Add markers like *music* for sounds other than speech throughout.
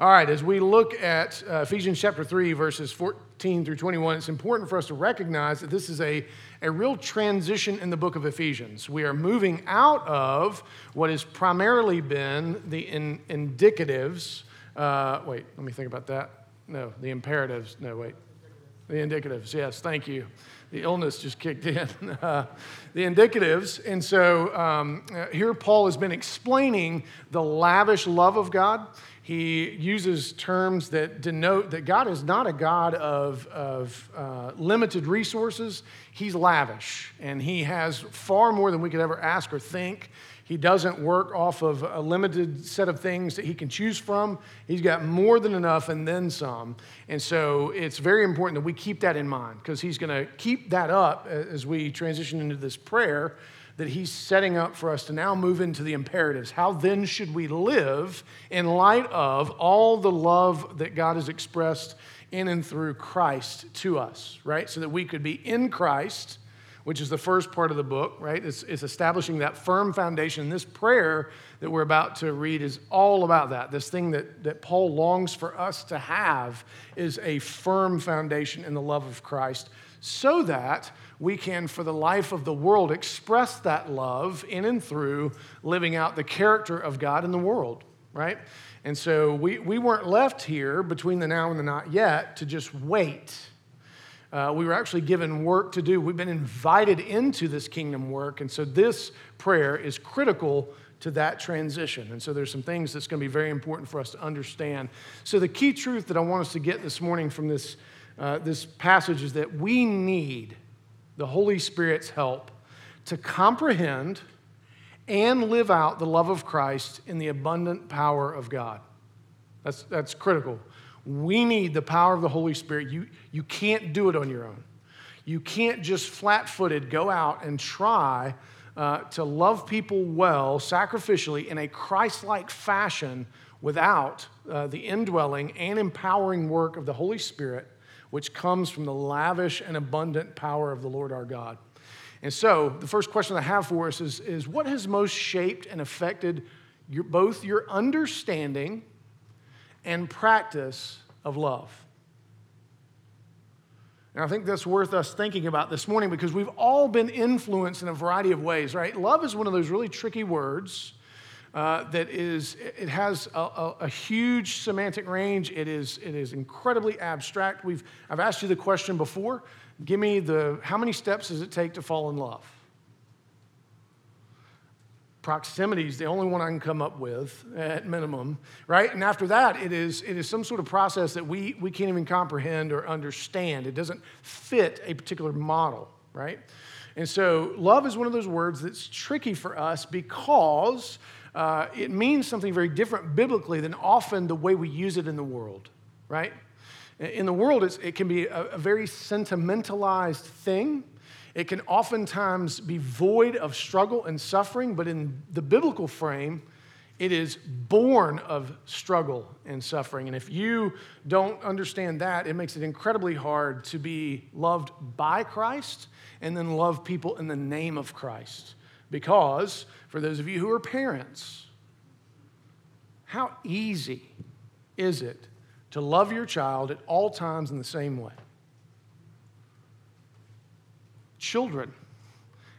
All right, as we look at uh, Ephesians chapter 3, verses 14 through 21, it's important for us to recognize that this is a, a real transition in the book of Ephesians. We are moving out of what has primarily been the in, indicatives. Uh, wait, let me think about that. No, the imperatives. No, wait. The indicatives, yes, thank you. The illness just kicked in. *laughs* Uh, the indicatives. And so um, uh, here Paul has been explaining the lavish love of God he uses terms that denote that God is not a God of, of uh, limited resources. He's lavish, and He has far more than we could ever ask or think. He doesn't work off of a limited set of things that He can choose from. He's got more than enough and then some. And so it's very important that we keep that in mind because He's going to keep that up as we transition into this prayer that he's setting up for us to now move into the imperatives. How then should we live in light of all the love that God has expressed in and through Christ to us, right? So that we could be in Christ, which is the first part of the book, right? It's, it's establishing that firm foundation. This prayer that we're about to read is all about that. This thing that, that Paul longs for us to have is a firm foundation in the love of Christ so that we can, for the life of the world, express that love in and through living out the character of God in the world, right? And so we, we weren't left here between the now and the not yet to just wait. Uh, we were actually given work to do. We've been invited into this kingdom work. And so this prayer is critical to that transition. And so there's some things that's going to be very important for us to understand. So the key truth that I want us to get this morning from this, uh, this passage is that we need the Holy Spirit's help to comprehend and live out the love of Christ in the abundant power of God. That's, that's critical. We need the power of the Holy Spirit. You, you can't do it on your own. You can't just flat footed go out and try uh, to love people well, sacrificially, in a Christ like fashion without uh, the indwelling and empowering work of the Holy Spirit which comes from the lavish and abundant power of the Lord our God. And so, the first question I have for us is, is what has most shaped and affected your, both your understanding and practice of love? And I think that's worth us thinking about this morning because we've all been influenced in a variety of ways, right? Love is one of those really tricky words uh, that is, it has a, a, a, huge semantic range. It is, it is incredibly abstract. We've, I've asked you the question before. Give me the, how many steps does it take to fall in love? Proximity is the only one I can come up with at minimum, right? And after that, it is, it is some sort of process that we, we can't even comprehend or understand. It doesn't fit a particular model, right? And so, love is one of those words that's tricky for us because uh, it means something very different biblically than often the way we use it in the world, right? In the world, it can be a, a very sentimentalized thing. It can oftentimes be void of struggle and suffering, but in the biblical frame, it is born of struggle and suffering. And if you don't understand that, it makes it incredibly hard to be loved by Christ and then love people in the name of Christ. Because for those of you who are parents, how easy is it to love your child at all times in the same way? Children,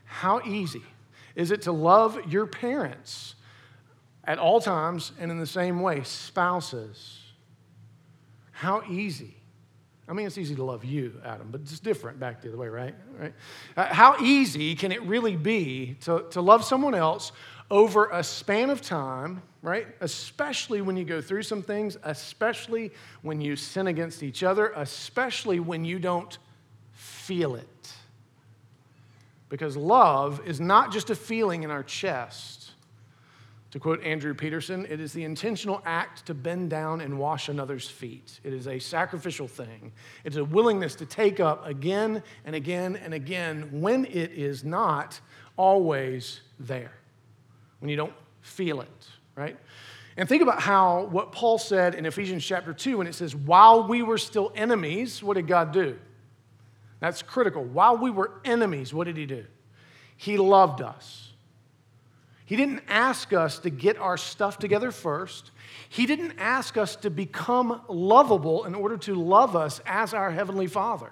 how easy is it to love your parents at all times and in the same way? Spouses, how easy I mean, it's easy to love you, Adam, but it's different back the other way, right? right? Uh, how easy can it really be to, to love someone else over a span of time, right? Especially when you go through some things, especially when you sin against each other, especially when you don't feel it. Because love is not just a feeling in our chest, to quote Andrew Peterson, it is the intentional act to bend down and wash another's feet. It is a sacrificial thing. It's a willingness to take up again and again and again when it is not always there, when you don't feel it, right? And think about how what Paul said in Ephesians chapter 2 when it says, while we were still enemies, what did God do? That's critical. While we were enemies, what did he do? He loved us. He didn't ask us to get our stuff together first. He didn't ask us to become lovable in order to love us as our Heavenly Father.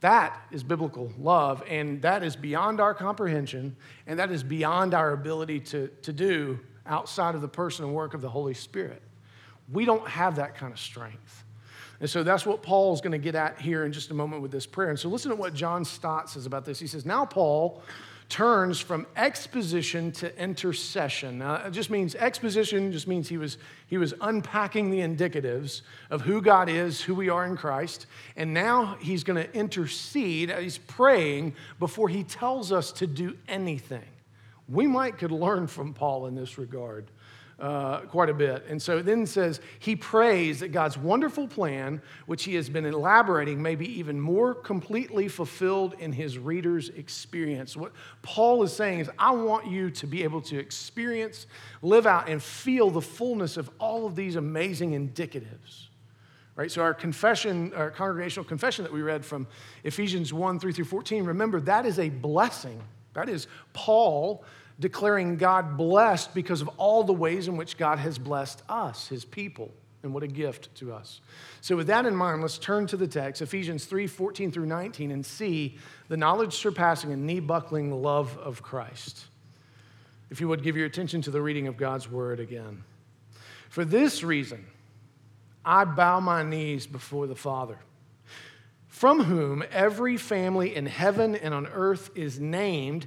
That is biblical love, and that is beyond our comprehension, and that is beyond our ability to, to do outside of the person and work of the Holy Spirit. We don't have that kind of strength. And so that's what Paul is going to get at here in just a moment with this prayer. And so listen to what John Stott says about this. He says, Now Paul turns from exposition to intercession. Now, it just means exposition just means he was, he was unpacking the indicatives of who God is, who we are in Christ. And now he's going to intercede. Uh, he's praying before he tells us to do anything. We might could learn from Paul in this regard uh, quite a bit. And so then says, he prays that God's wonderful plan, which he has been elaborating, may be even more completely fulfilled in his reader's experience. What Paul is saying is, I want you to be able to experience, live out, and feel the fullness of all of these amazing indicatives. Right? So, our confession, our congregational confession that we read from Ephesians 1 3 through 14, remember that is a blessing. That is Paul declaring God blessed because of all the ways in which God has blessed us, his people. And what a gift to us. So, with that in mind, let's turn to the text, Ephesians 3 14 through 19, and see the knowledge surpassing and knee buckling love of Christ. If you would give your attention to the reading of God's word again. For this reason, I bow my knees before the Father, from whom every family in heaven and on earth is named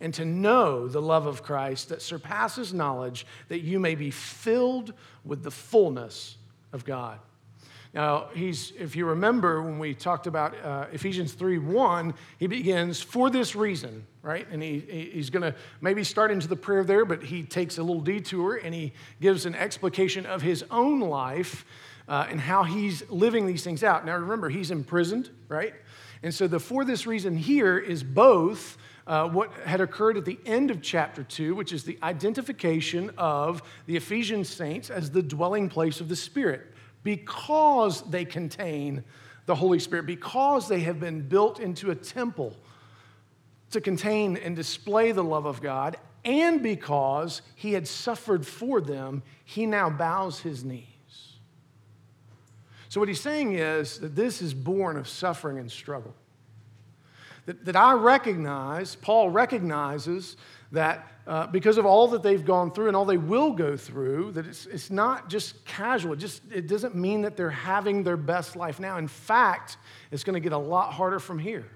and to know the love of Christ that surpasses knowledge, that you may be filled with the fullness of God. Now, he's, if you remember when we talked about uh, Ephesians 3 1, he begins, for this reason, right? And he, he's going to maybe start into the prayer there, but he takes a little detour and he gives an explication of his own life uh, and how he's living these things out. Now, remember, he's imprisoned, right? And so the for this reason here is both uh, what had occurred at the end of chapter 2, which is the identification of the Ephesian saints as the dwelling place of the Spirit, because they contain the Holy Spirit, because they have been built into a temple to contain and display the love of God, and because he had suffered for them, he now bows his knees. So, what he's saying is that this is born of suffering and struggle that, that I recognize, Paul recognizes that uh, because of all that they've gone through and all they will go through, that it's, it's not just casual. It, just, it doesn't mean that they're having their best life now. In fact, it's going to get a lot harder from here.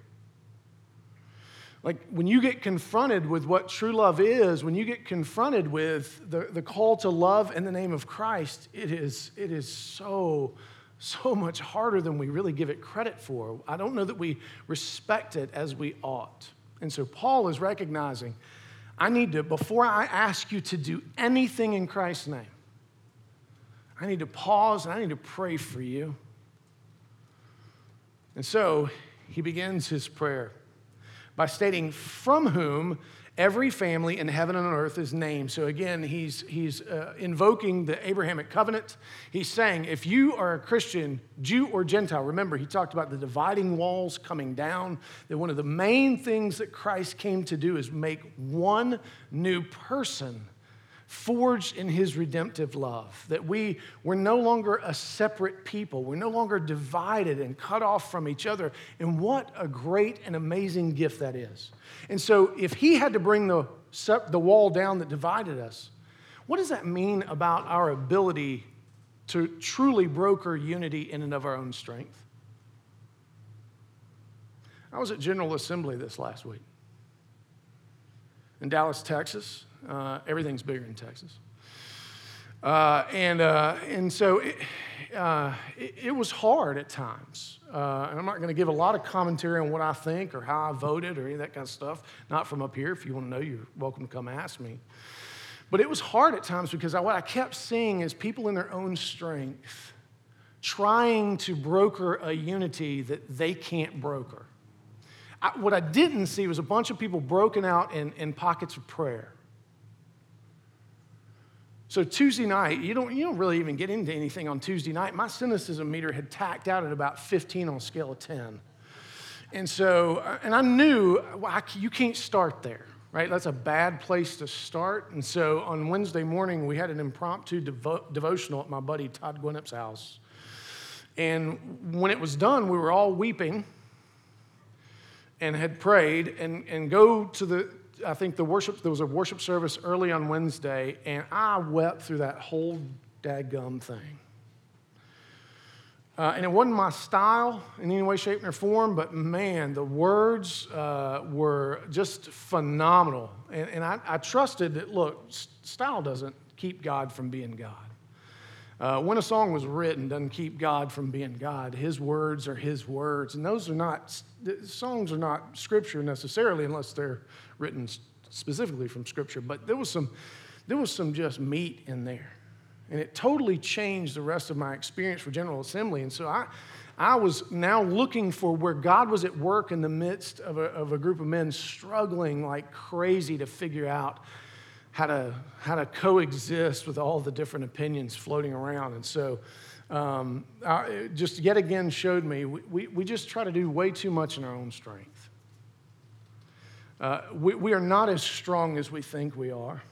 Like when you get confronted with what true love is, when you get confronted with the, the call to love in the name of Christ, it is, it is so so much harder than we really give it credit for. I don't know that we respect it as we ought. And so Paul is recognizing I need to, before I ask you to do anything in Christ's name, I need to pause and I need to pray for you. And so he begins his prayer by stating, From whom Every family in heaven and on earth is named. So again, he's, he's uh, invoking the Abrahamic covenant. He's saying, if you are a Christian, Jew or Gentile, remember, he talked about the dividing walls coming down. That one of the main things that Christ came to do is make one new person forged in his redemptive love, that we were no longer a separate people. We're no longer divided and cut off from each other. And what a great and amazing gift that is. And so, if he had to bring the, the wall down that divided us, what does that mean about our ability to truly broker unity in and of our own strength? I was at General Assembly this last week in Dallas, Texas. Uh, everything's bigger in Texas. Uh, and, uh, and so it, uh, it, it, was hard at times. Uh, and I'm not going to give a lot of commentary on what I think or how I voted or any of that kind of stuff, not from up here. If you want to know, you're welcome to come ask me. But it was hard at times because I, what I kept seeing is people in their own strength trying to broker a unity that they can't broker. I, what I didn't see was a bunch of people broken out in, in pockets of prayer. So Tuesday night, you don't, you don't really even get into anything on Tuesday night. My cynicism meter had tacked out at about 15 on a scale of 10. And so, uh, and I knew well, I, you can't start there, right? That's a bad place to start. And so on Wednesday morning, we had an impromptu devo- devotional at my buddy Todd Gwinnep's house. And when it was done, we were all weeping and had prayed and, and go to the, I think the worship, there was a worship service early on Wednesday, and I wept through that whole dadgum thing. Uh, and it wasn't my style in any way, shape, or form, but man, the words uh, were just phenomenal. And, and I, I, trusted that, look, style doesn't keep God from being God. Uh, when a song was written, doesn't keep God from being God. His words are His words. And those are not, songs are not scripture necessarily unless they're written specifically from scripture. But there was some, there was some just meat in there. And it totally changed the rest of my experience for General Assembly. And so I, I was now looking for where God was at work in the midst of a, of a group of men struggling like crazy to figure out how to, how to coexist with all the different opinions floating around. And so um, I, just yet again showed me we, we, we, just try to do way too much in our own strength. Uh, we, we are not as strong as we think we are.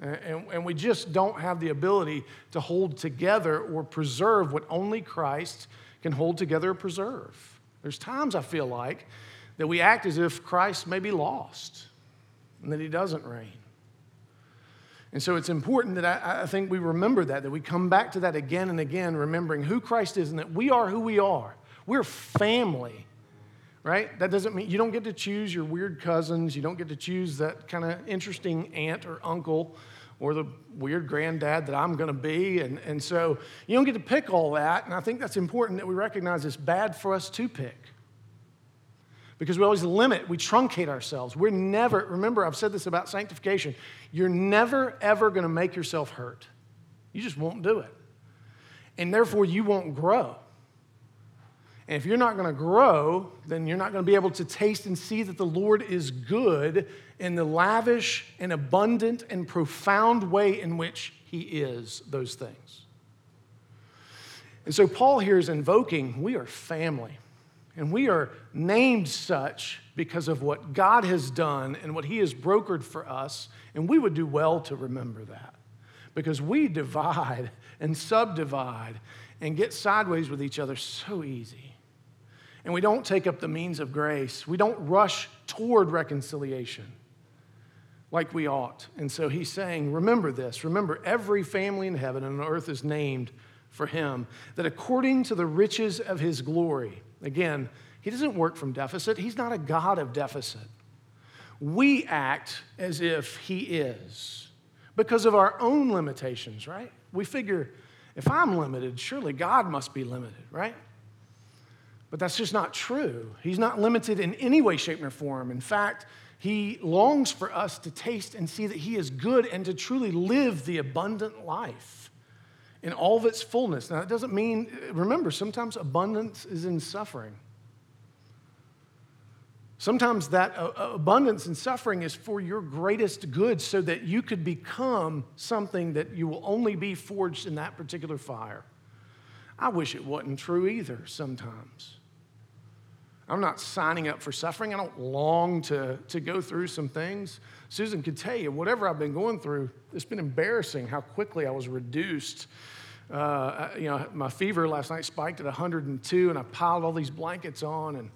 And, and we just don't have the ability to hold together or preserve what only Christ can hold together or preserve. There's times I feel like that we act as if Christ may be lost and that he doesn't reign. And so it's important that I, I, think we remember that, that we come back to that again and again, remembering who Christ is and that we are who we are. We're family, right? That doesn't mean you don't get to choose your weird cousins, you don't get to choose that kind of interesting aunt or uncle or the weird granddad that I'm going to be. And, and so you don't get to pick all that. And I think that's important that we recognize it's bad for us to pick. Because we always limit, we truncate ourselves. We're never, remember, I've said this about sanctification, you're never, ever going to make yourself hurt. You just won't do it. And therefore, you won't grow. And if you're not going to grow, then you're not going to be able to taste and see that the Lord is good in the lavish and abundant and profound way in which He is those things. And so Paul here is invoking we are family. And we are named such because of what God has done and what He has brokered for us. And we would do well to remember that because we divide and subdivide and get sideways with each other so easy and we don't take up the means of grace. We don't rush toward reconciliation like we ought. And so he's saying, Remember this. Remember, every family in heaven and on earth is named for him, that according to the riches of his glory, again, he doesn't work from deficit, he's not a God of deficit. We act as if he is because of our own limitations, right? We figure, if I'm limited, surely God must be limited, right? But that's just not true. He's not limited in any way, shape, or form. In fact, he longs for us to taste and see that he is good and to truly live the abundant life in all of its fullness. Now, it doesn't mean, remember, sometimes abundance is in suffering. Sometimes that uh, uh, abundance and suffering is for your greatest good so that you could become something that you will only be forged in that particular fire. I wish it wasn't true either sometimes. I'm not signing up for suffering. I don't long to, to go through some things. Susan could tell you, whatever I've been going through, it's been embarrassing how quickly I was reduced. Uh, you know, my fever last night spiked at 102, and I piled all these blankets on, and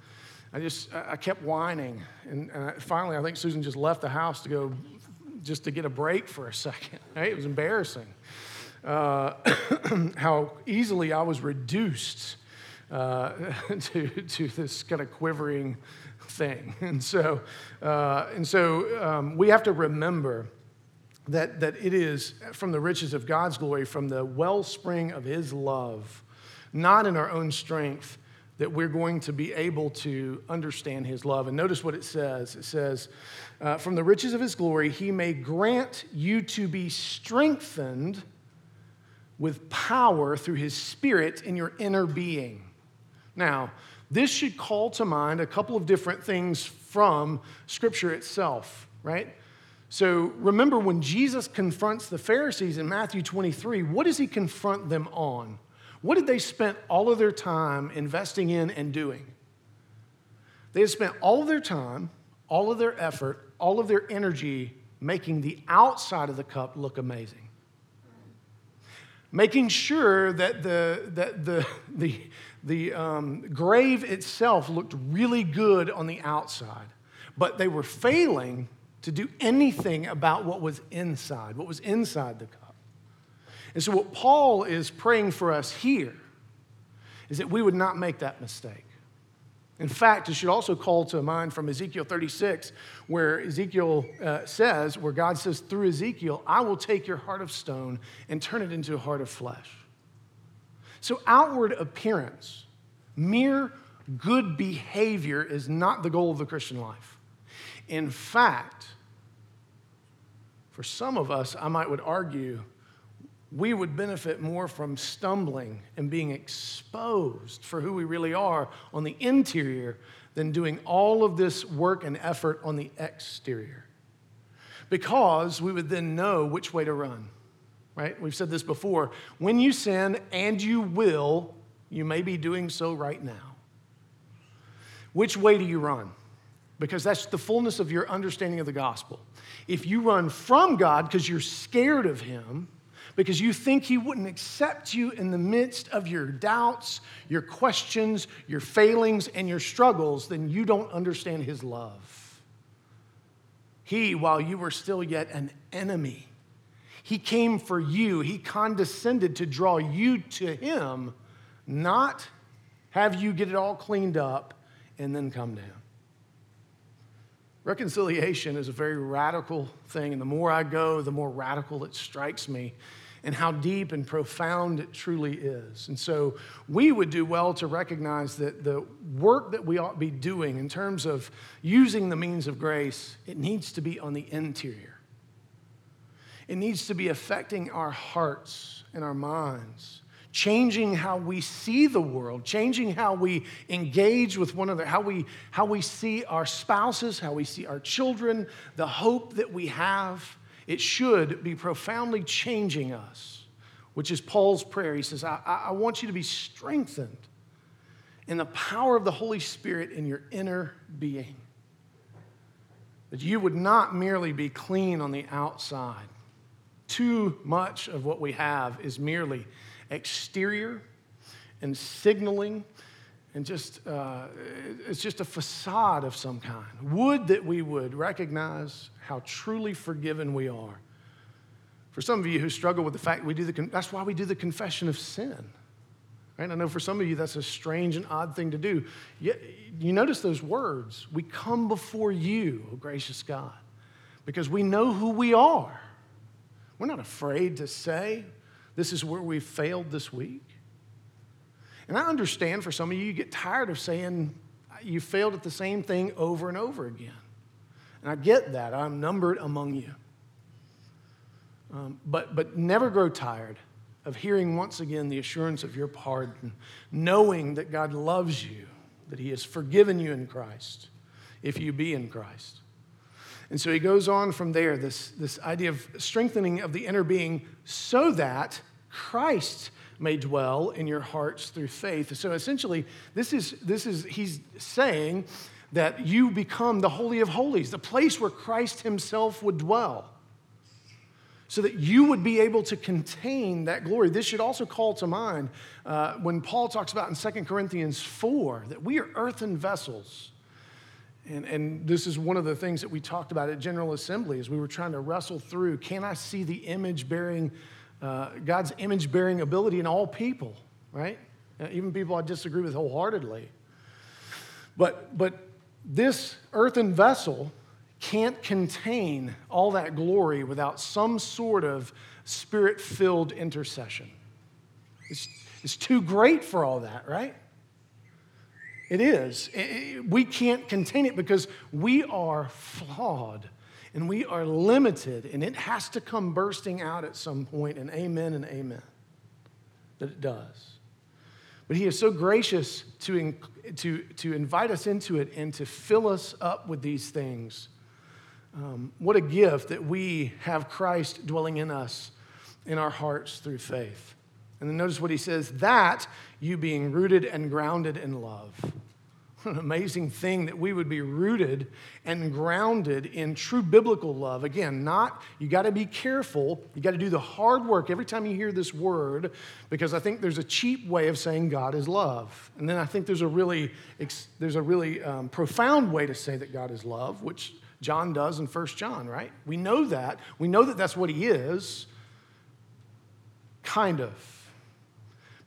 I just, I kept whining. And, and I, finally, I think Susan just left the house to go just to get a break for a second. *laughs* Right? It was embarrassing uh, *clears throat* how easily I was reduced uh, *laughs* to, to this kind of quivering thing. *laughs* And so, uh, and so um, we have to remember that, that it is from the riches of God's glory, from the wellspring of His love, not in our own strength, that we're going to be able to understand his love. And notice what it says it says, uh, From the riches of his glory, he may grant you to be strengthened with power through his spirit in your inner being. Now, this should call to mind a couple of different things from Scripture itself, right? So remember when Jesus confronts the Pharisees in Matthew 23, what does he confront them on? What did they spend all of their time investing in and doing? They had spent all of their time, all of their effort, all of their energy making the outside of the cup look amazing. Making sure that the, that the, *laughs* the, the um, grave itself looked really good on the outside, but they were failing to do anything about what was inside, what was inside the cup. And so, what Paul is praying for us here is that we would not make that mistake. In fact, it should also call to mind from Ezekiel 36, where Ezekiel uh, says, where God says through Ezekiel, I will take your heart of stone and turn it into a heart of flesh. So, outward appearance, mere good behavior is not the goal of the Christian life. In fact, for some of us, I might would argue we would benefit more from stumbling and being exposed for who we really are on the interior than doing all of this work and effort on the exterior. Because we would then know which way to run, right? We've said this before. When you sin, and you will, you may be doing so right now. Which way do you run? Because that's the fullness of your understanding of the gospel. If you run from God because you're scared of Him, because you think He wouldn't accept you in the midst of your doubts, your questions, your failings, and your struggles, then you don't understand His love. He, while you were still yet an enemy, He came for you. He condescended to draw you to Him, not have you get it all cleaned up and then come to Him. Reconciliation is a very radical thing, and the more I go, the more radical it strikes me and how deep and profound it truly is. And so we would do well to recognize that the work that we ought to be doing in terms of using the means of grace, it needs to be on the interior. It needs to be affecting our hearts and our minds, changing how we see the world, changing how we engage with one another, how we, how we see our spouses, how we see our children, the hope that we have it should be profoundly changing us, which is Paul's prayer. He says, I, I want you to be strengthened in the power of the Holy Spirit in your inner being. That you would not merely be clean on the outside. Too much of what we have is merely exterior and signaling and just uh, it's just a facade of some kind. Would that we would recognize how truly forgiven we are. For some of you who struggle with the fact we do the that's why we do the confession of sin. Right? I know for some of you that's a strange and odd thing to do. Yet, you notice those words. We come before you, oh gracious God, because we know who we are. We're not afraid to say, this is where we failed this week. And I understand for some of you, you get tired of saying you failed at the same thing over and over again. And I get that. I'm numbered among you. Um, but, but never grow tired of hearing once again the assurance of your pardon, knowing that God loves you, that He has forgiven you in Christ, if you be in Christ. And so he goes on from there, this, this idea of strengthening of the inner being so that Christ may dwell in your hearts through faith. So essentially, this is, this is he's saying that you become the Holy of Holies, the place where Christ Himself would dwell. So that you would be able to contain that glory. This should also call to mind uh, when Paul talks about in 2 Corinthians 4 that we are earthen vessels. And, and this is one of the things that we talked about at General Assembly as we were trying to wrestle through can I see the image bearing uh, God's image bearing ability in all people, right? Even people I disagree with wholeheartedly. But, but this earthen vessel can't contain all that glory without some sort of spirit filled intercession. It's, it's too great for all that, right? It is. We can't contain it because we are flawed and we are limited, and it has to come bursting out at some point, and amen and amen that it does. But He is so gracious to, to, to invite us into it and to fill us up with these things. Um, what a gift that we have Christ dwelling in us, in our hearts through faith. And then notice what He says that you being rooted and grounded in love. What an amazing thing that we would be rooted and grounded in true biblical love. Again, not, you got to be careful. You got to do the hard work every time you hear this word, because I think there's a cheap way of saying God is love. And then I think there's a really, there's a really um, profound way to say that God is love, which John does in 1 John, right? We know that. We know that that's what he is, kind of.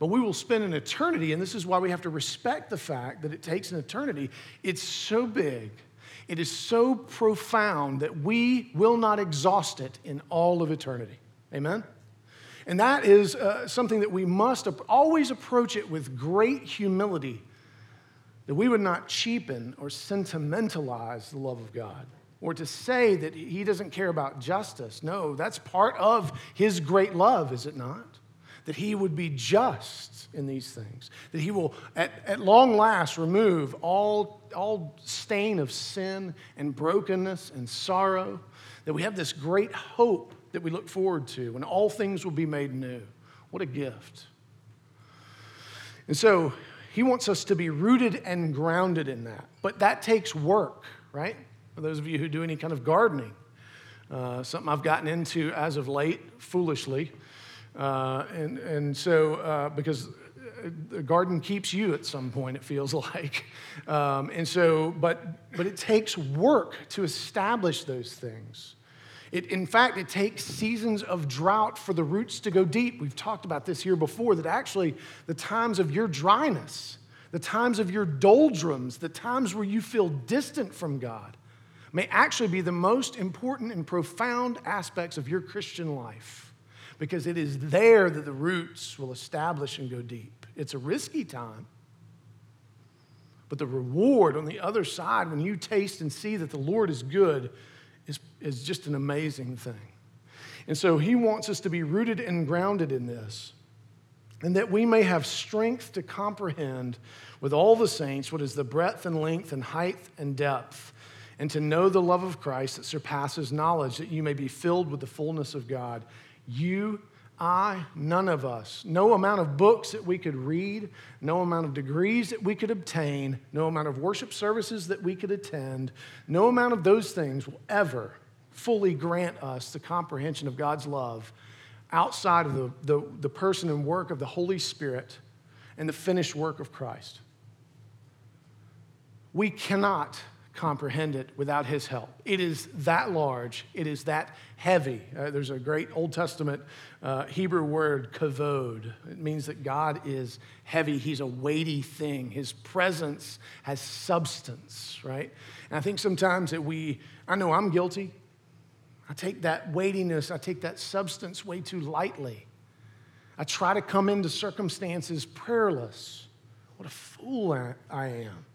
But we will spend an eternity, and this is why we have to respect the fact that it takes an eternity. It's so big, it is so profound that we will not exhaust it in all of eternity. Amen? And that is uh, something that we must always approach it with great humility, that we would not cheapen or sentimentalize the love of God or to say that he doesn't care about justice. No, that's part of his great love, is it not? That he would be just in these things, that he will at, at long last remove all, all stain of sin and brokenness and sorrow, that we have this great hope that we look forward to when all things will be made new. What a gift. And so he wants us to be rooted and grounded in that. But that takes work, right? For those of you who do any kind of gardening, uh, something I've gotten into as of late, foolishly. Uh, and, and so, uh, because the garden keeps you at some point, it feels *laughs* like. Um, and so, but, but it takes work to establish those things. It, in fact, it takes seasons of drought for the roots to go deep. We've talked about this here before that actually the times of your dryness, the times of your doldrums, the times where you feel distant from God, may actually be the most important and profound aspects of your Christian life because it is there that the roots will establish and go deep. It's a risky time. But the reward on the other side, when you taste and see that the Lord is good, is, is just an amazing thing. And so he wants us to be rooted and grounded in this, and that we may have strength to comprehend with all the saints what is the breadth and length and height and depth, and to know the love of Christ that surpasses knowledge, that you may be filled with the fullness of God. You, I, none of us. No amount of books that we could read, no amount of degrees that we could obtain, no amount of worship services that we could attend, no amount of those things will ever fully grant us the comprehension of God's love outside of the, the, the person and work of the Holy Spirit and the finished work of Christ. We cannot comprehend it without his help. It is that large, it is that heavy. Uh, there's a great Old Testament uh, Hebrew word, kavod. It means that God is heavy, he's a weighty thing. His presence has substance, right? And I think sometimes that we, I know I'm guilty. I take that weightiness, I take that substance way too lightly. I try to come into circumstances prayerless. What a fool I am.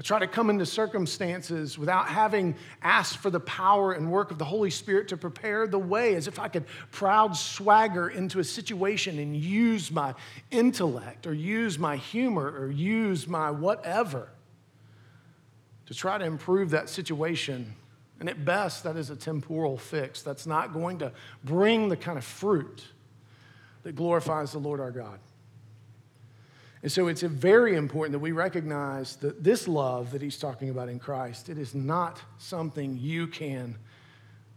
I try to come into circumstances without having asked for the power and work of the Holy Spirit to prepare the way, as if I could proud swagger into a situation and use my intellect or use my humor or use my whatever to try to improve that situation. And at best, that is a temporal fix. That's not going to bring the kind of fruit that glorifies the Lord our God. And so it's very important that we recognize that this love that he's talking about in Christ, it is not something you can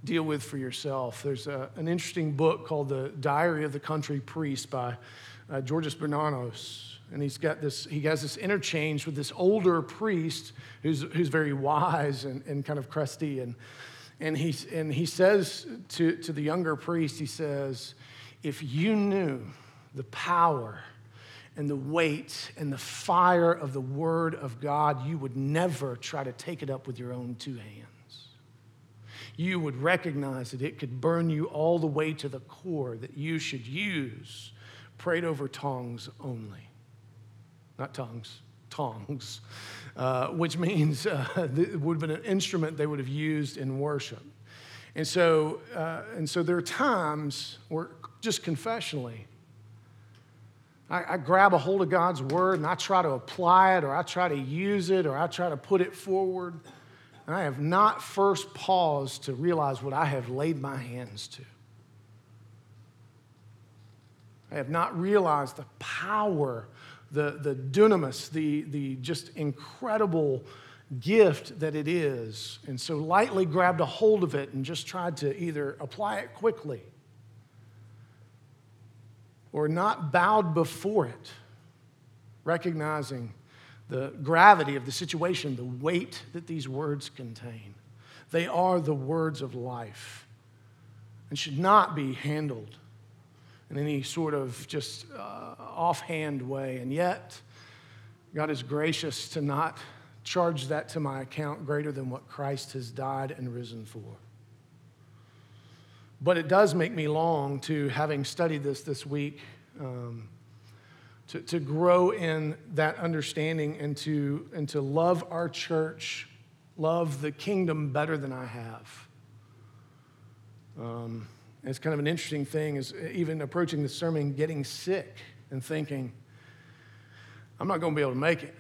deal with for yourself. There's a, an interesting book called The Diary of the Country Priest by uh, Georges Bernanos. And he's got this, he has this interchange with this older priest who's, who's very wise and, and kind of crusty. And, and, he, and he says to, to the younger priest, he says, if you knew the power and the weight and the fire of the Word of God, you would never try to take it up with your own two hands. You would recognize that it could burn you all the way to the core, that you should use prayed over tongues only. Not tongues, tongs, uh, which means uh, *laughs* it would have been an instrument they would have used in worship. And so, uh, and so there are times where, just confessionally, I, I grab a hold of God's word and I try to apply it or I try to use it or I try to put it forward. And I have not first paused to realize what I have laid my hands to. I have not realized the power, the, the dunamis, the, the just incredible gift that it is. And so lightly grabbed a hold of it and just tried to either apply it quickly or not bowed before it, recognizing the gravity of the situation, the weight that these words contain. They are the words of life and should not be handled in any sort of just uh, offhand way. And yet, God is gracious to not charge that to my account greater than what Christ has died and risen for. But it does make me long to, having studied this this week, um, to, to grow in that understanding and to, and to love our church, love the kingdom better than I have. Um, it's kind of an interesting thing is even approaching the sermon, getting sick and thinking, I'm not going to be able to make it.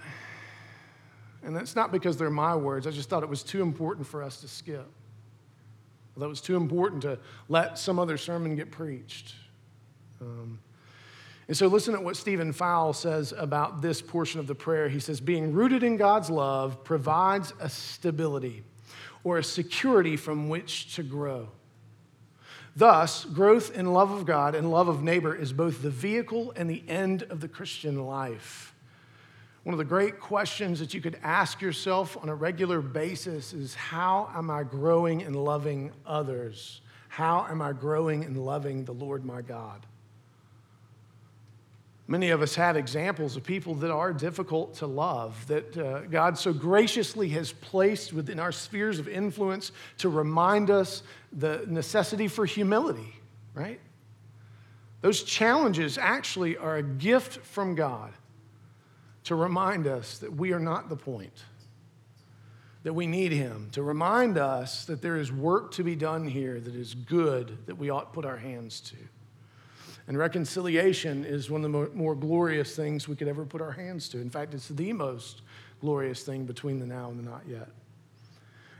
And that's not because they're my words. I just thought it was too important for us to skip. That was too important to let some other sermon get preached. Um, and so, listen to what Stephen Fowl says about this portion of the prayer. He says, Being rooted in God's love provides a stability or a security from which to grow. Thus, growth in love of God and love of neighbor is both the vehicle and the end of the Christian life. One of the great questions that you could ask yourself on a regular basis is how am I growing in loving others? How am I growing in loving the Lord my God? Many of us have examples of people that are difficult to love, that uh, God so graciously has placed within our spheres of influence to remind us the necessity for humility, right? Those challenges actually are a gift from God to remind us that we are not the point, that we need Him, to remind us that there is work to be done here that is good that we ought to put our hands to. And reconciliation is one of the more, glorious things we could ever put our hands to. In fact, it's the most glorious thing between the now and the not yet.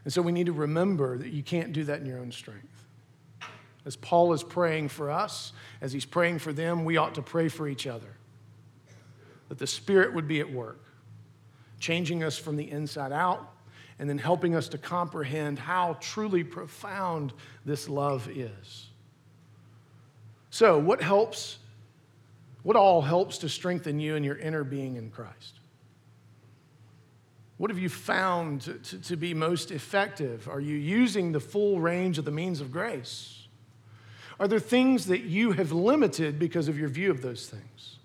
And so we need to remember that you can't do that in your own strength. As Paul is praying for us, as he's praying for them, we ought to pray for each other. That the Spirit would be at work, changing us from the inside out, and then helping us to comprehend how truly profound this love is. So, what helps? What all helps to strengthen you and your inner being in Christ? What have you found to, to, to, be most effective? Are you using the full range of the means of grace? Are there things that you have limited because of your view of those things?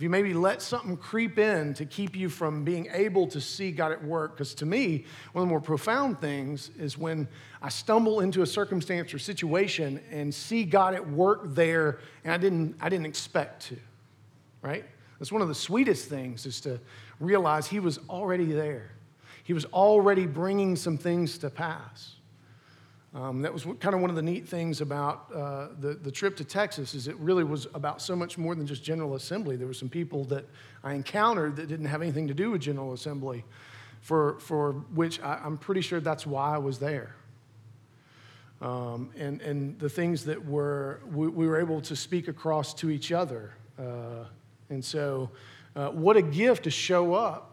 If you maybe let something creep in to keep you from being able to see God at work, because to me, one of the more profound things is when I stumble into a circumstance or situation and see God at work there and I didn't, I didn't expect to, right? That's one of the sweetest things is to realize He was already there. He was already bringing some things to pass. Um, that was kind of one of the neat things about uh, the, the trip to Texas is it really was about so much more than just General Assembly. There were some people that I encountered that didn't have anything to do with General Assembly, for, for which I, am pretty sure that's why I was there. Um, and, and the things that were, we, we, were able to speak across to each other. Uh, and so, uh, what a gift to show up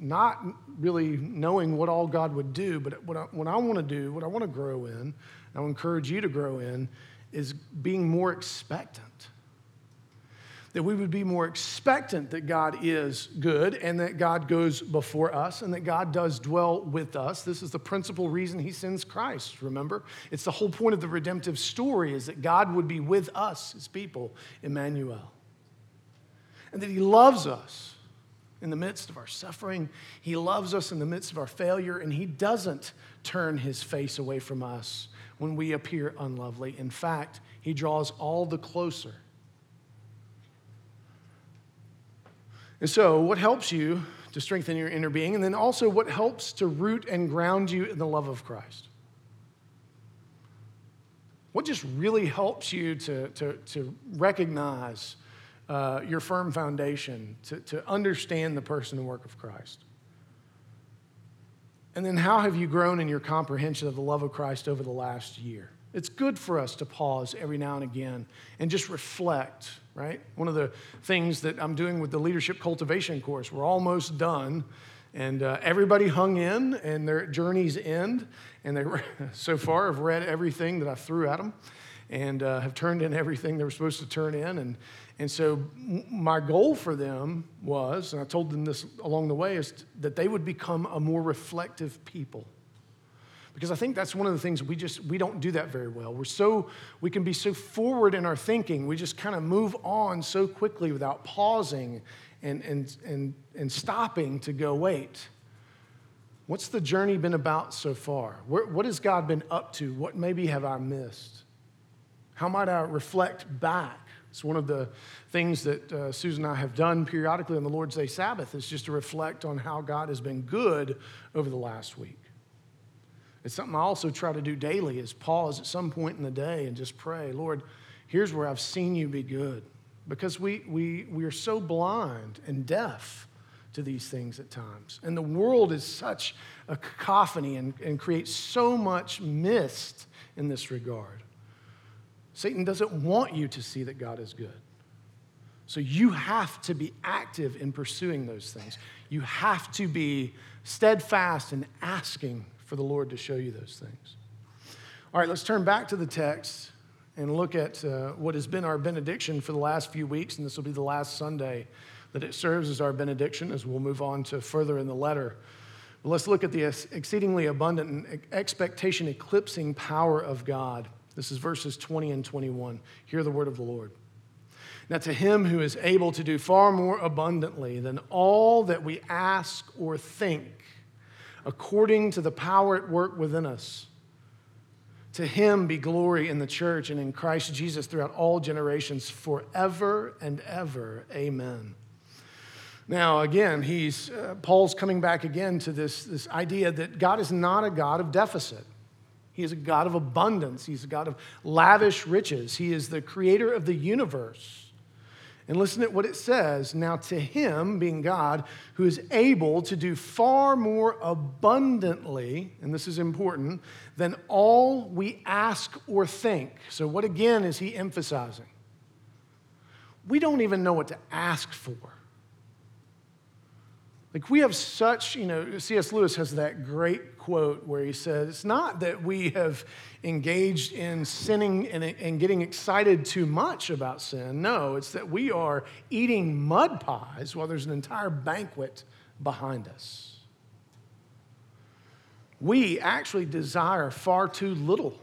not really knowing what all God would do, but what I, what I want to do, what I want to grow in, I'll encourage you to grow in, is being more expectant. That we would be more expectant that God is good and that God goes before us and that God does dwell with us. This is the principal reason He sends Christ, remember? It's the whole point of the redemptive story is that God would be with us, His people, Emmanuel. And that He loves us in the midst of our suffering. He loves us in the midst of our failure, and He doesn't turn His face away from us when we appear unlovely. In fact, He draws all the closer. And so, what helps you to strengthen your inner being? And then also, what helps to root and ground you in the love of Christ? What just really helps you to, to, to recognize uh, your firm foundation, to, to understand the person and work of Christ? And then, how have you grown in your comprehension of the love of Christ over the last year? It's good for us to pause every now and again and just reflect, right? One of the things that I'm doing with the leadership cultivation course, we're almost done, and uh, everybody hung in, and their journeys end, and they *laughs* so far have read everything that I threw at them, and uh, have turned in everything they were supposed to turn in, and and so my goal for them was, and I told them this along the way, is that they would become a more reflective people. Because i think that's one of the things we just we don't do that very well. We're so we can be so forward in our thinking we just kind of move on so quickly without pausing and and and, and stopping to go wait what's the journey been about so far? Where, what has god been up to? What maybe have i missed? How might i reflect back it's one of the things that uh, Susan and I have done periodically on the Lord's Day Sabbath is just to reflect on how God has been good over the last week. It's something I also try to do daily is pause at some point in the day and just pray, Lord, here's where I've seen you be good. Because we, we, we are so blind and deaf to these things at times. And the world is such a cacophony and, and creates so much mist in this regard. Satan doesn't want you to see that God is good. So you have to be active in pursuing those things. You have to be steadfast in asking for the Lord to show you those things. All right, let's turn back to the text and look at uh, what has been our benediction for the last few weeks, and this will be the last Sunday that it serves as our benediction as we'll move on to further in the letter. But let's look at the exceedingly abundant and expectation eclipsing power of God. This is verses 20 and 21. Hear the word of the Lord. Now, to him who is able to do far more abundantly than all that we ask or think, according to the power at work within us. To him be glory in the church and in Christ Jesus throughout all generations, forever and ever. Amen. Now, again, he's, uh, Paul's coming back again to this, this idea that God is not a God of deficit. He is a God of abundance. He's a God of lavish riches. He is the creator of the universe. And listen to what it says. Now, to him, being God, who is able to do far more abundantly, and this is important, than all we ask or think. So, what again is he emphasizing? We don't even know what to ask for. Like, we have such, you know, C.S. Lewis has that great quote where he says, It's not that we have engaged in sinning and, and getting excited too much about sin. No, it's that we are eating mud pies while there's an entire banquet behind us. We actually desire far too little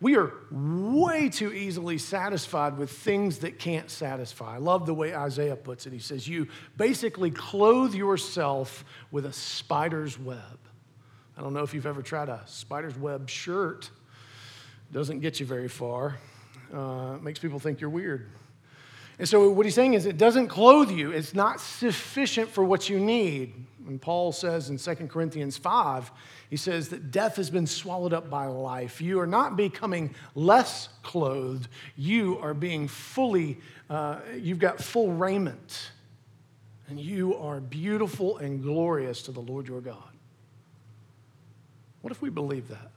we are way too easily satisfied with things that can't satisfy. I love the way Isaiah puts it. He says, You basically clothe yourself with a spider's web. I don't know if you've ever tried a spider's web shirt, doesn't get you very far, uh, makes people think you're weird. And so, what he's saying is, it doesn't clothe you, it's not sufficient for what you need. And Paul says in 2 Corinthians 5, he says that death has been swallowed up by life. You are not becoming less clothed, you are being fully, uh, you've got full raiment. And you are beautiful and glorious to the Lord your God. What if we believe that?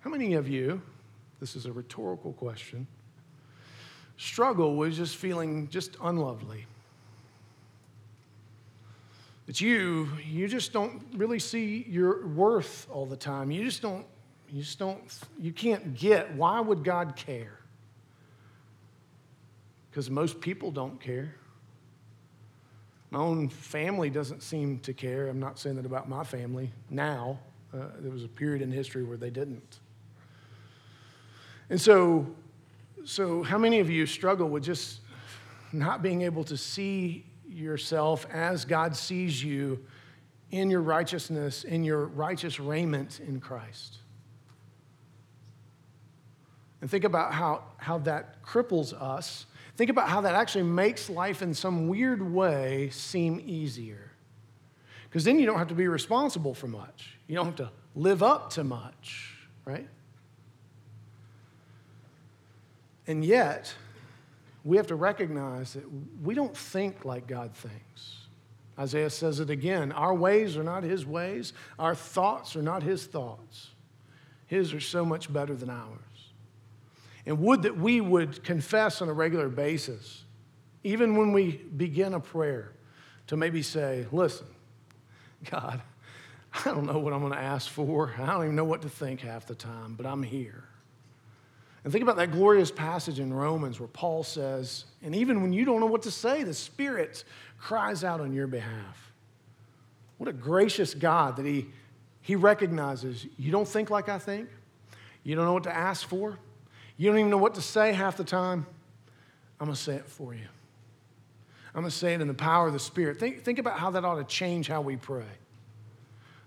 How many of you, this is a rhetorical question, struggle with just feeling just unlovely? That you, you just don't really see your worth all the time. You just don't, you just don't, you can't get why would God care? Because most people don't care. My own family doesn't seem to care. I'm not saying that about my family now. Uh, there was a period in history where they didn't. And so, so how many of you struggle with just not being able to see yourself as God sees you in your righteousness, in your righteous raiment in Christ. And think about how, how that cripples us think about how that actually makes life in some weird way seem easier. Because then you don't have to be responsible for much, you don't have to live up to much, right? And yet, we have to recognize that we don't think like God thinks. Isaiah says it again our ways are not his ways, our thoughts are not his thoughts. His are so much better than ours. And would that we would confess on a regular basis, even when we begin a prayer, to maybe say, Listen, God, I don't know what I'm going to ask for. I don't even know what to think half the time, but I'm here. And think about that glorious passage in Romans where Paul says, and even when you don't know what to say, the Spirit cries out on your behalf. What a gracious God that He, he recognizes you don't think like I think, you don't know what to ask for, you don't even know what to say half the time. I'm going to say it for you. I'm going to say it in the power of the Spirit. Think, think about how that ought to change how we pray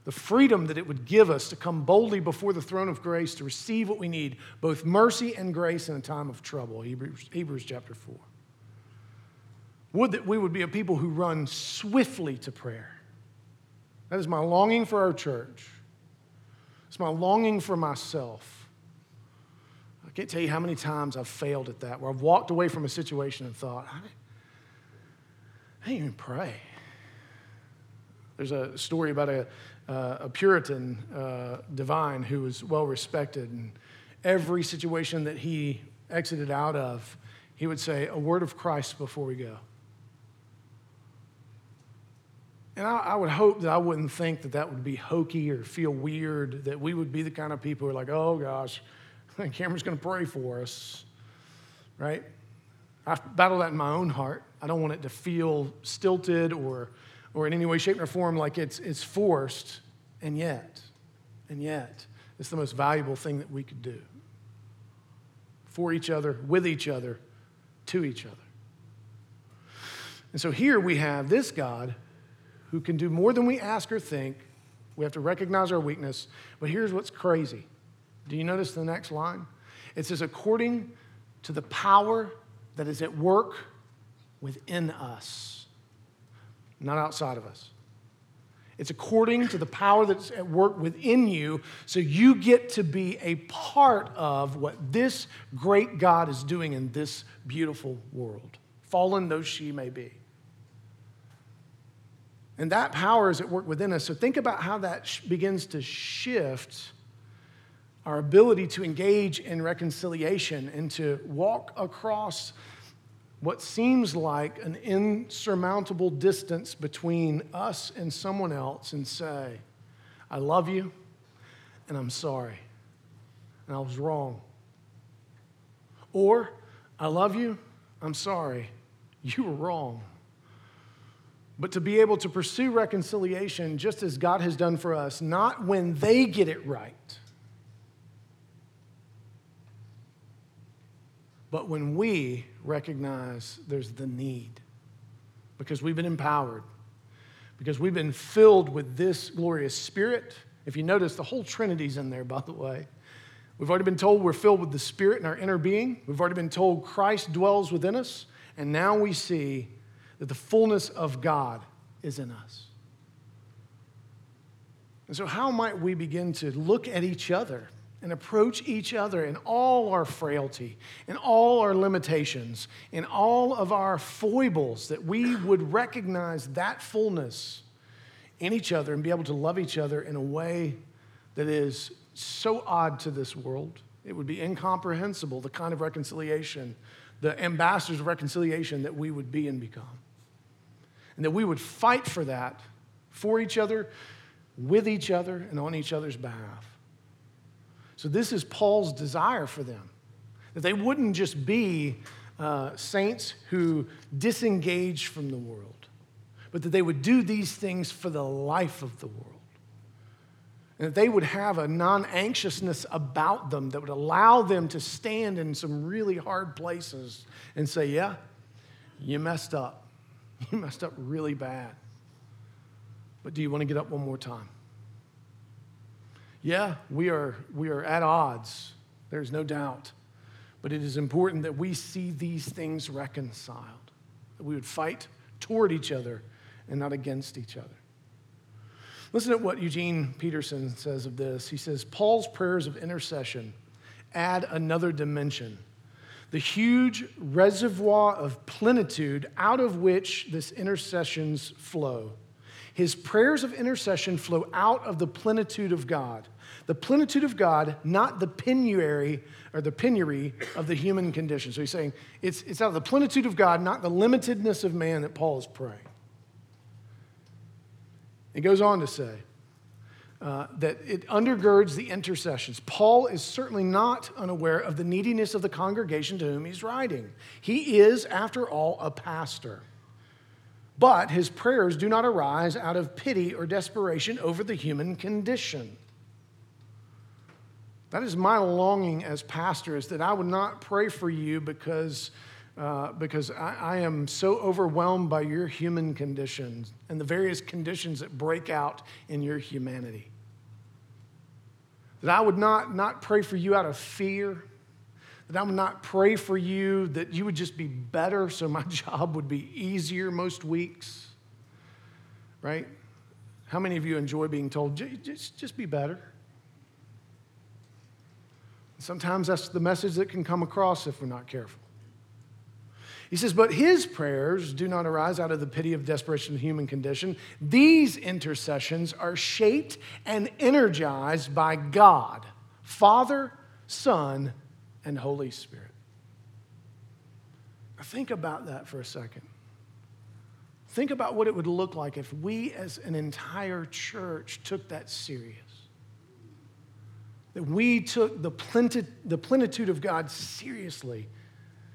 the freedom that it would give us to come boldly before the throne of grace to receive what we need, both mercy and grace in a time of trouble. Hebrews, Hebrews chapter 4. Would that we would be a people who run swiftly to prayer. That is my longing for our church. It's my longing for myself. I can't tell you how many times I've failed at that, where I've walked away from a situation and thought, I, I didn't even pray. There's a story about a, uh, a Puritan uh, divine who was well respected. And every situation that he exited out of, he would say, A word of Christ before we go. And I, I, would hope that I wouldn't think that that would be hokey or feel weird, that we would be the kind of people who are like, oh gosh, *laughs* Cameron's going to pray for us, right? I battle that in my own heart. I don't want it to feel stilted or or in any way, shape, or form like it's, it's forced, and yet, and yet, it's the most valuable thing that we could do for each other, with each other, to each other. And so here we have this God who can do more than we ask or think. We have to recognize our weakness. But here's what's crazy. Do you notice the next line? It says, according to the power that is at work within us not outside of us. It's according to the power that's at work within you, so you get to be a part of what this great God is doing in this beautiful world, fallen though she may be. And that power is at work within us. So think about how that sh- begins to shift our ability to engage in reconciliation and to walk across what seems like an insurmountable distance between us and someone else and say, I love you and I'm sorry and I was wrong. Or, I love you, I'm sorry, you were wrong. But to be able to pursue reconciliation just as God has done for us, not when they get it right but when we recognize there's the need, because we've been empowered, because we've been filled with this glorious Spirit. If you notice, the whole Trinity's in there, *laughs* by the way. We've already been told we're filled with the Spirit in our inner being. We've already been told Christ dwells within us. And now we see that the fullness of God is in us. And so, how might we begin to look at each other and approach each other in all our frailty, in all our limitations, in all of our foibles, that we would recognize that fullness in each other and be able to love each other in a way that is so odd to this world. It would be incomprehensible, the kind of reconciliation, the ambassadors of reconciliation that we would be and become. And that we would fight for that for each other, with each other, and on each other's behalf. So, this is Paul's desire for them that they wouldn't just be uh, saints who disengage from the world, but that they would do these things for the life of the world. And that they would have a non anxiousness about them that would allow them to stand in some really hard places and say, Yeah, you messed up. *laughs* You messed up really bad. But do you want to get up one more time? Yeah, we are, we are at odds. There's no doubt. But it is important that we see these things reconciled, that we would fight toward each other and not against each other. Listen to what Eugene Peterson says of this. He says, Paul's prayers of intercession add another dimension the huge reservoir of plenitude out of which this intercessions flow. His prayers of intercession flow out of the plenitude of God. The plenitude of God, not the penury or the penury of the human condition. So he's saying it's, it's out of the plenitude of God, not the limitedness of man that Paul is praying. He goes on to say uh, that it undergirds the intercessions. Paul is certainly not unaware of the neediness of the congregation to whom he's writing. He is, after all, a pastor. But his prayers do not arise out of pity or desperation over the human condition. That is my longing as pastor, is that I would not pray for you because uh, because I, I, am so overwhelmed by your human conditions and the various conditions that break out in your humanity. That I would not, not pray for you out of fear, that I would not pray for you that you would just be better so my *laughs* job would be easier most weeks, right? How many of you enjoy being told, just, just be better? Sometimes that's the message that can come across if we're not careful. He says, But his prayers do not arise out of the pity of desperation of the human condition. These intercessions are shaped and energized by God, Father, Son, and Holy Spirit. Now think about that for a second. Think about what it would look like if we as an entire church took that serious. That we took the plenitude of God seriously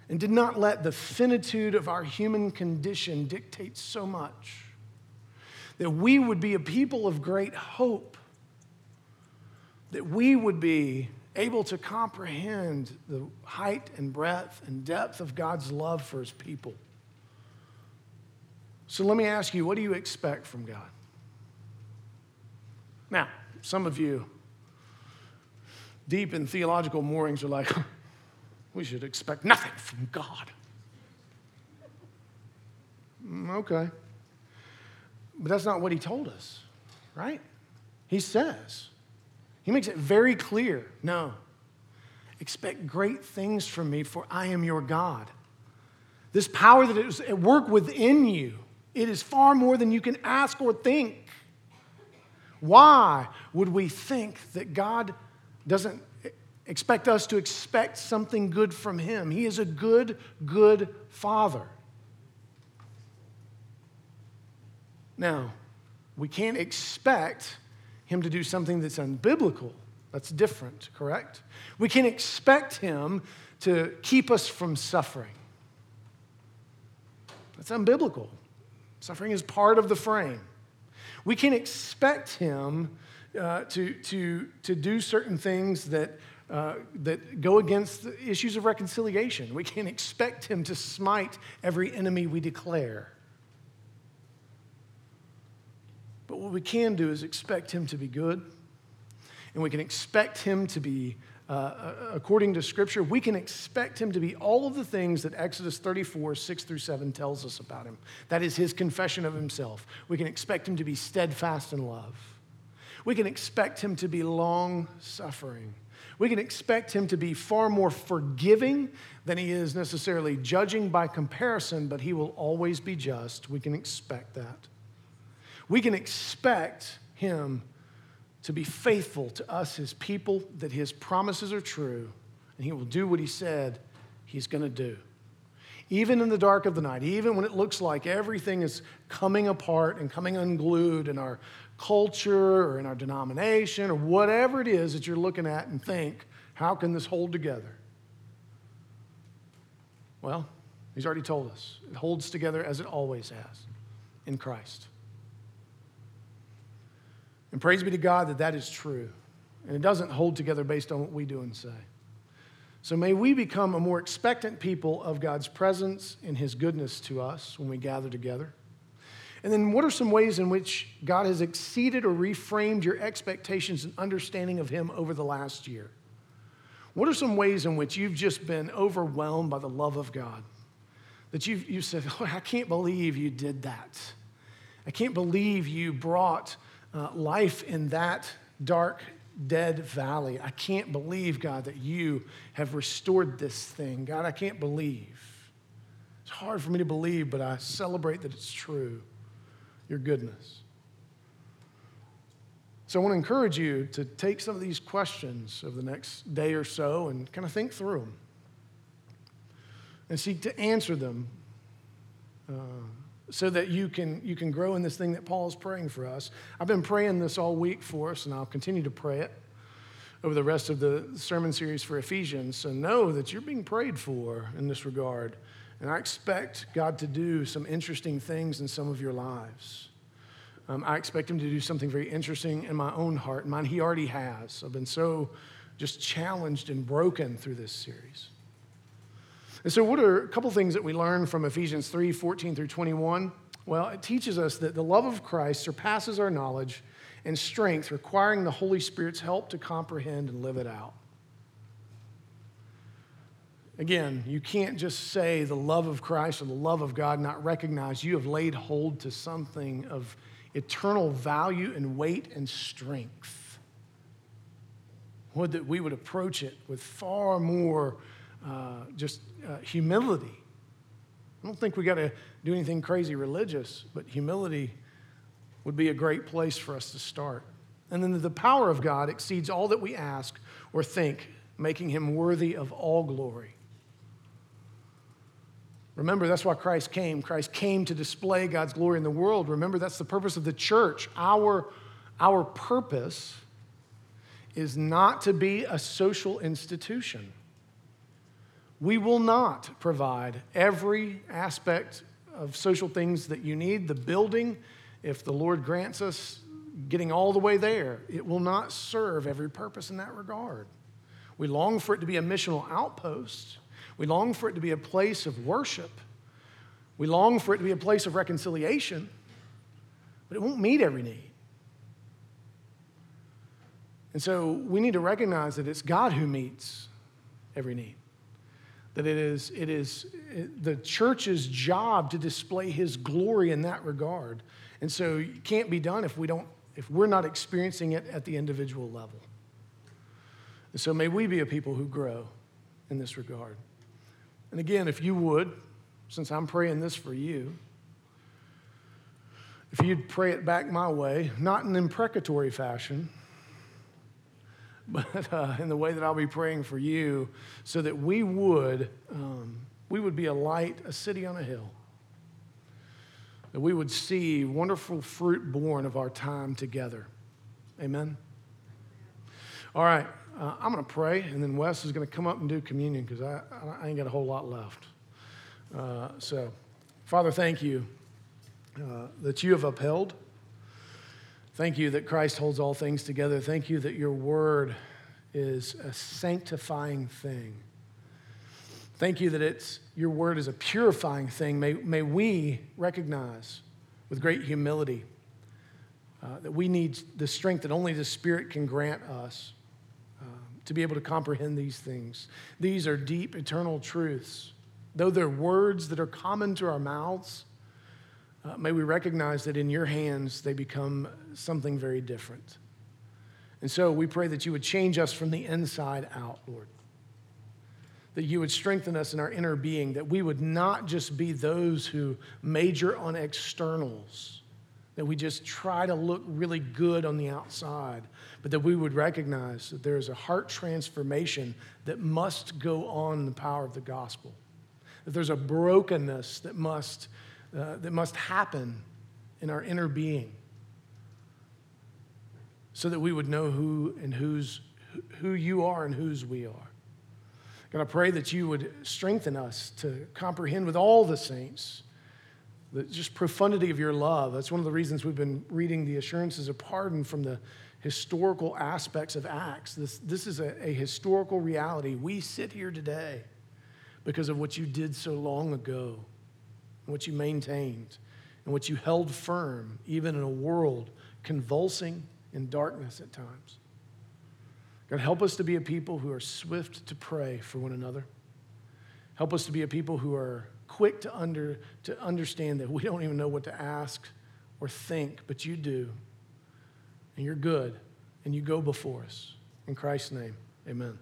and did not let the finitude of our human condition dictate so much. That we would be a people of great hope, that we would be able to comprehend the height and breadth and depth of God's love for his people. So let me ask you, what do you expect from God? Now, some of you, deep in theological moorings, are like, *laughs* we should expect nothing from God. Mm, okay. But that's not what he told us, right? He says, he makes it very clear no, expect great things from me, for I am your God. This power that is at work within you, it is far more than you can ask or think. Why would we think that God doesn't expect us to expect something good from Him. He is a good, good Father. Now, we can't expect Him to do something that's unbiblical. That's different, correct? We can expect Him to keep us from suffering. That's unbiblical. Suffering is part of the frame. We can expect Him uh, to, to, to do certain things that uh, that go against the issues of reconciliation. We can't expect him to smite every enemy we declare. But what we can do is expect him to be good, and we can expect him to be, uh, uh according to Scripture, we can expect him to be all of the things that Exodus 34, 6 through 7 tells us about him. That is his confession of himself. We can expect him to be steadfast in love. We can expect him to be long suffering. We can expect him to be far more forgiving than he is necessarily judging by comparison, but he will always be just. We can expect that. We can expect him to be faithful to us, his people, that his promises are true, and he will do what he said he's going to do. Even in the dark of the night, even when it looks like everything is coming apart and coming unglued and our culture or in our denomination or whatever it is that you're looking at and think, how can this hold together? Well, he's already told us it holds together as it always has in Christ. And praise be to God that that is true. And it doesn't hold together based on what we do and say. So may we become a more expectant people of God's presence and his goodness to us when we gather together. And then, what are some ways in which God has exceeded or reframed your expectations and understanding of Him over the last year? What are some ways in which you've just been overwhelmed by the love of God? That you've, you said, *laughs* I can't believe you did that. I can't believe you brought uh, life in that dark, dead valley. I can't believe, God, that you have restored this thing. God, I can't believe. It's hard for me to believe, but I celebrate that it's true, your goodness. So I want to encourage you to take some of these questions over the next day or so and kind of think through them and seek to answer them uh, so that you can, you can grow in this thing that Paul is praying for us. I've been praying this all week for us, and I'll continue to pray it over the rest of the sermon series for Ephesians. So know that you're being prayed for in this regard. And I expect God to do some interesting things in some of your lives. Um, I expect him to do something very interesting in my own heart. Mine, he already has. I've been so just challenged and broken through this series. And so, what are a couple things that we learn from Ephesians 3 14 through 21? Well, it teaches us that the love of Christ surpasses our knowledge and strength, requiring the Holy Spirit's help to comprehend and live it out. Again, you can't just say the love of Christ or the love of God, not recognize you have laid hold to something of eternal value and weight and strength. Would that we would approach it with far more uh, just uh, humility. I don't think we got to do anything crazy religious, but humility would be a great place for us to start. And then the power of God exceeds all that we ask or think, making him worthy of all glory. Remember, that's why Christ came. Christ came to display God's glory in the world. Remember, that's the purpose of the church. Our, our purpose is not to be a social institution. We will not provide every aspect of social things that you need. The building, if the Lord grants us getting all the way there, it will not serve every purpose in that regard. We long for it to be a missional outpost. We long for it to be a place of worship. We long for it to be a place of reconciliation, but it won't meet every need. And so we need to recognize that it's God who meets every need. That it is, it is the church's job to display his glory in that regard. And so it can't be done if we don't, if we're not experiencing it at the individual level. And so may we be a people who grow in this regard. And again, if you would, since I'm praying this for you, if you'd pray it back my way, not in imprecatory fashion, *laughs* but uh, in the way that I'll be praying for you, so that we would, um, we would be a light, a city on a hill. That we would see wonderful fruit born of our time together. Amen. All right, uh, I'm going to pray, and then Wes is going to come up and do communion because I, I ain't got a whole lot left. Uh, so, Father, thank you uh, that you have upheld. Thank you that Christ holds all things together. Thank you that your word is a sanctifying thing. Thank you that it's, your word is a purifying thing. May, may we recognize with great humility uh, that we need the strength that only the Spirit can grant us to be able to comprehend these things. These are deep, eternal truths. Though they're words that are common to our mouths, uh, may we recognize that in your hands they become something very different. And so we pray that you would change us from the inside out, Lord. That you would strengthen us in our inner being, that we would not just be those who major on externals that we just try to look really good on the outside, but that we would recognize that there is a heart transformation that must go on in the power of the gospel. That there's a brokenness that must, uh, that must happen in our inner being so that we would know who and whose, who you are and whose we are. God, I pray that you would strengthen us to comprehend with all the saints the just profundity of your love. That's one of the reasons we've been reading the assurances of pardon from the historical aspects of Acts. This, this is a, a historical reality. We sit here today because of what you did so long ago, what you maintained, and what you held firm, even in a world convulsing in darkness at times. God, help us to be a people who are swift to pray for one another. Help us to be a people who are quick to, under, to understand that we don't even know what to ask or think, but you do. And you're good, and you go before us. In Christ's name, amen.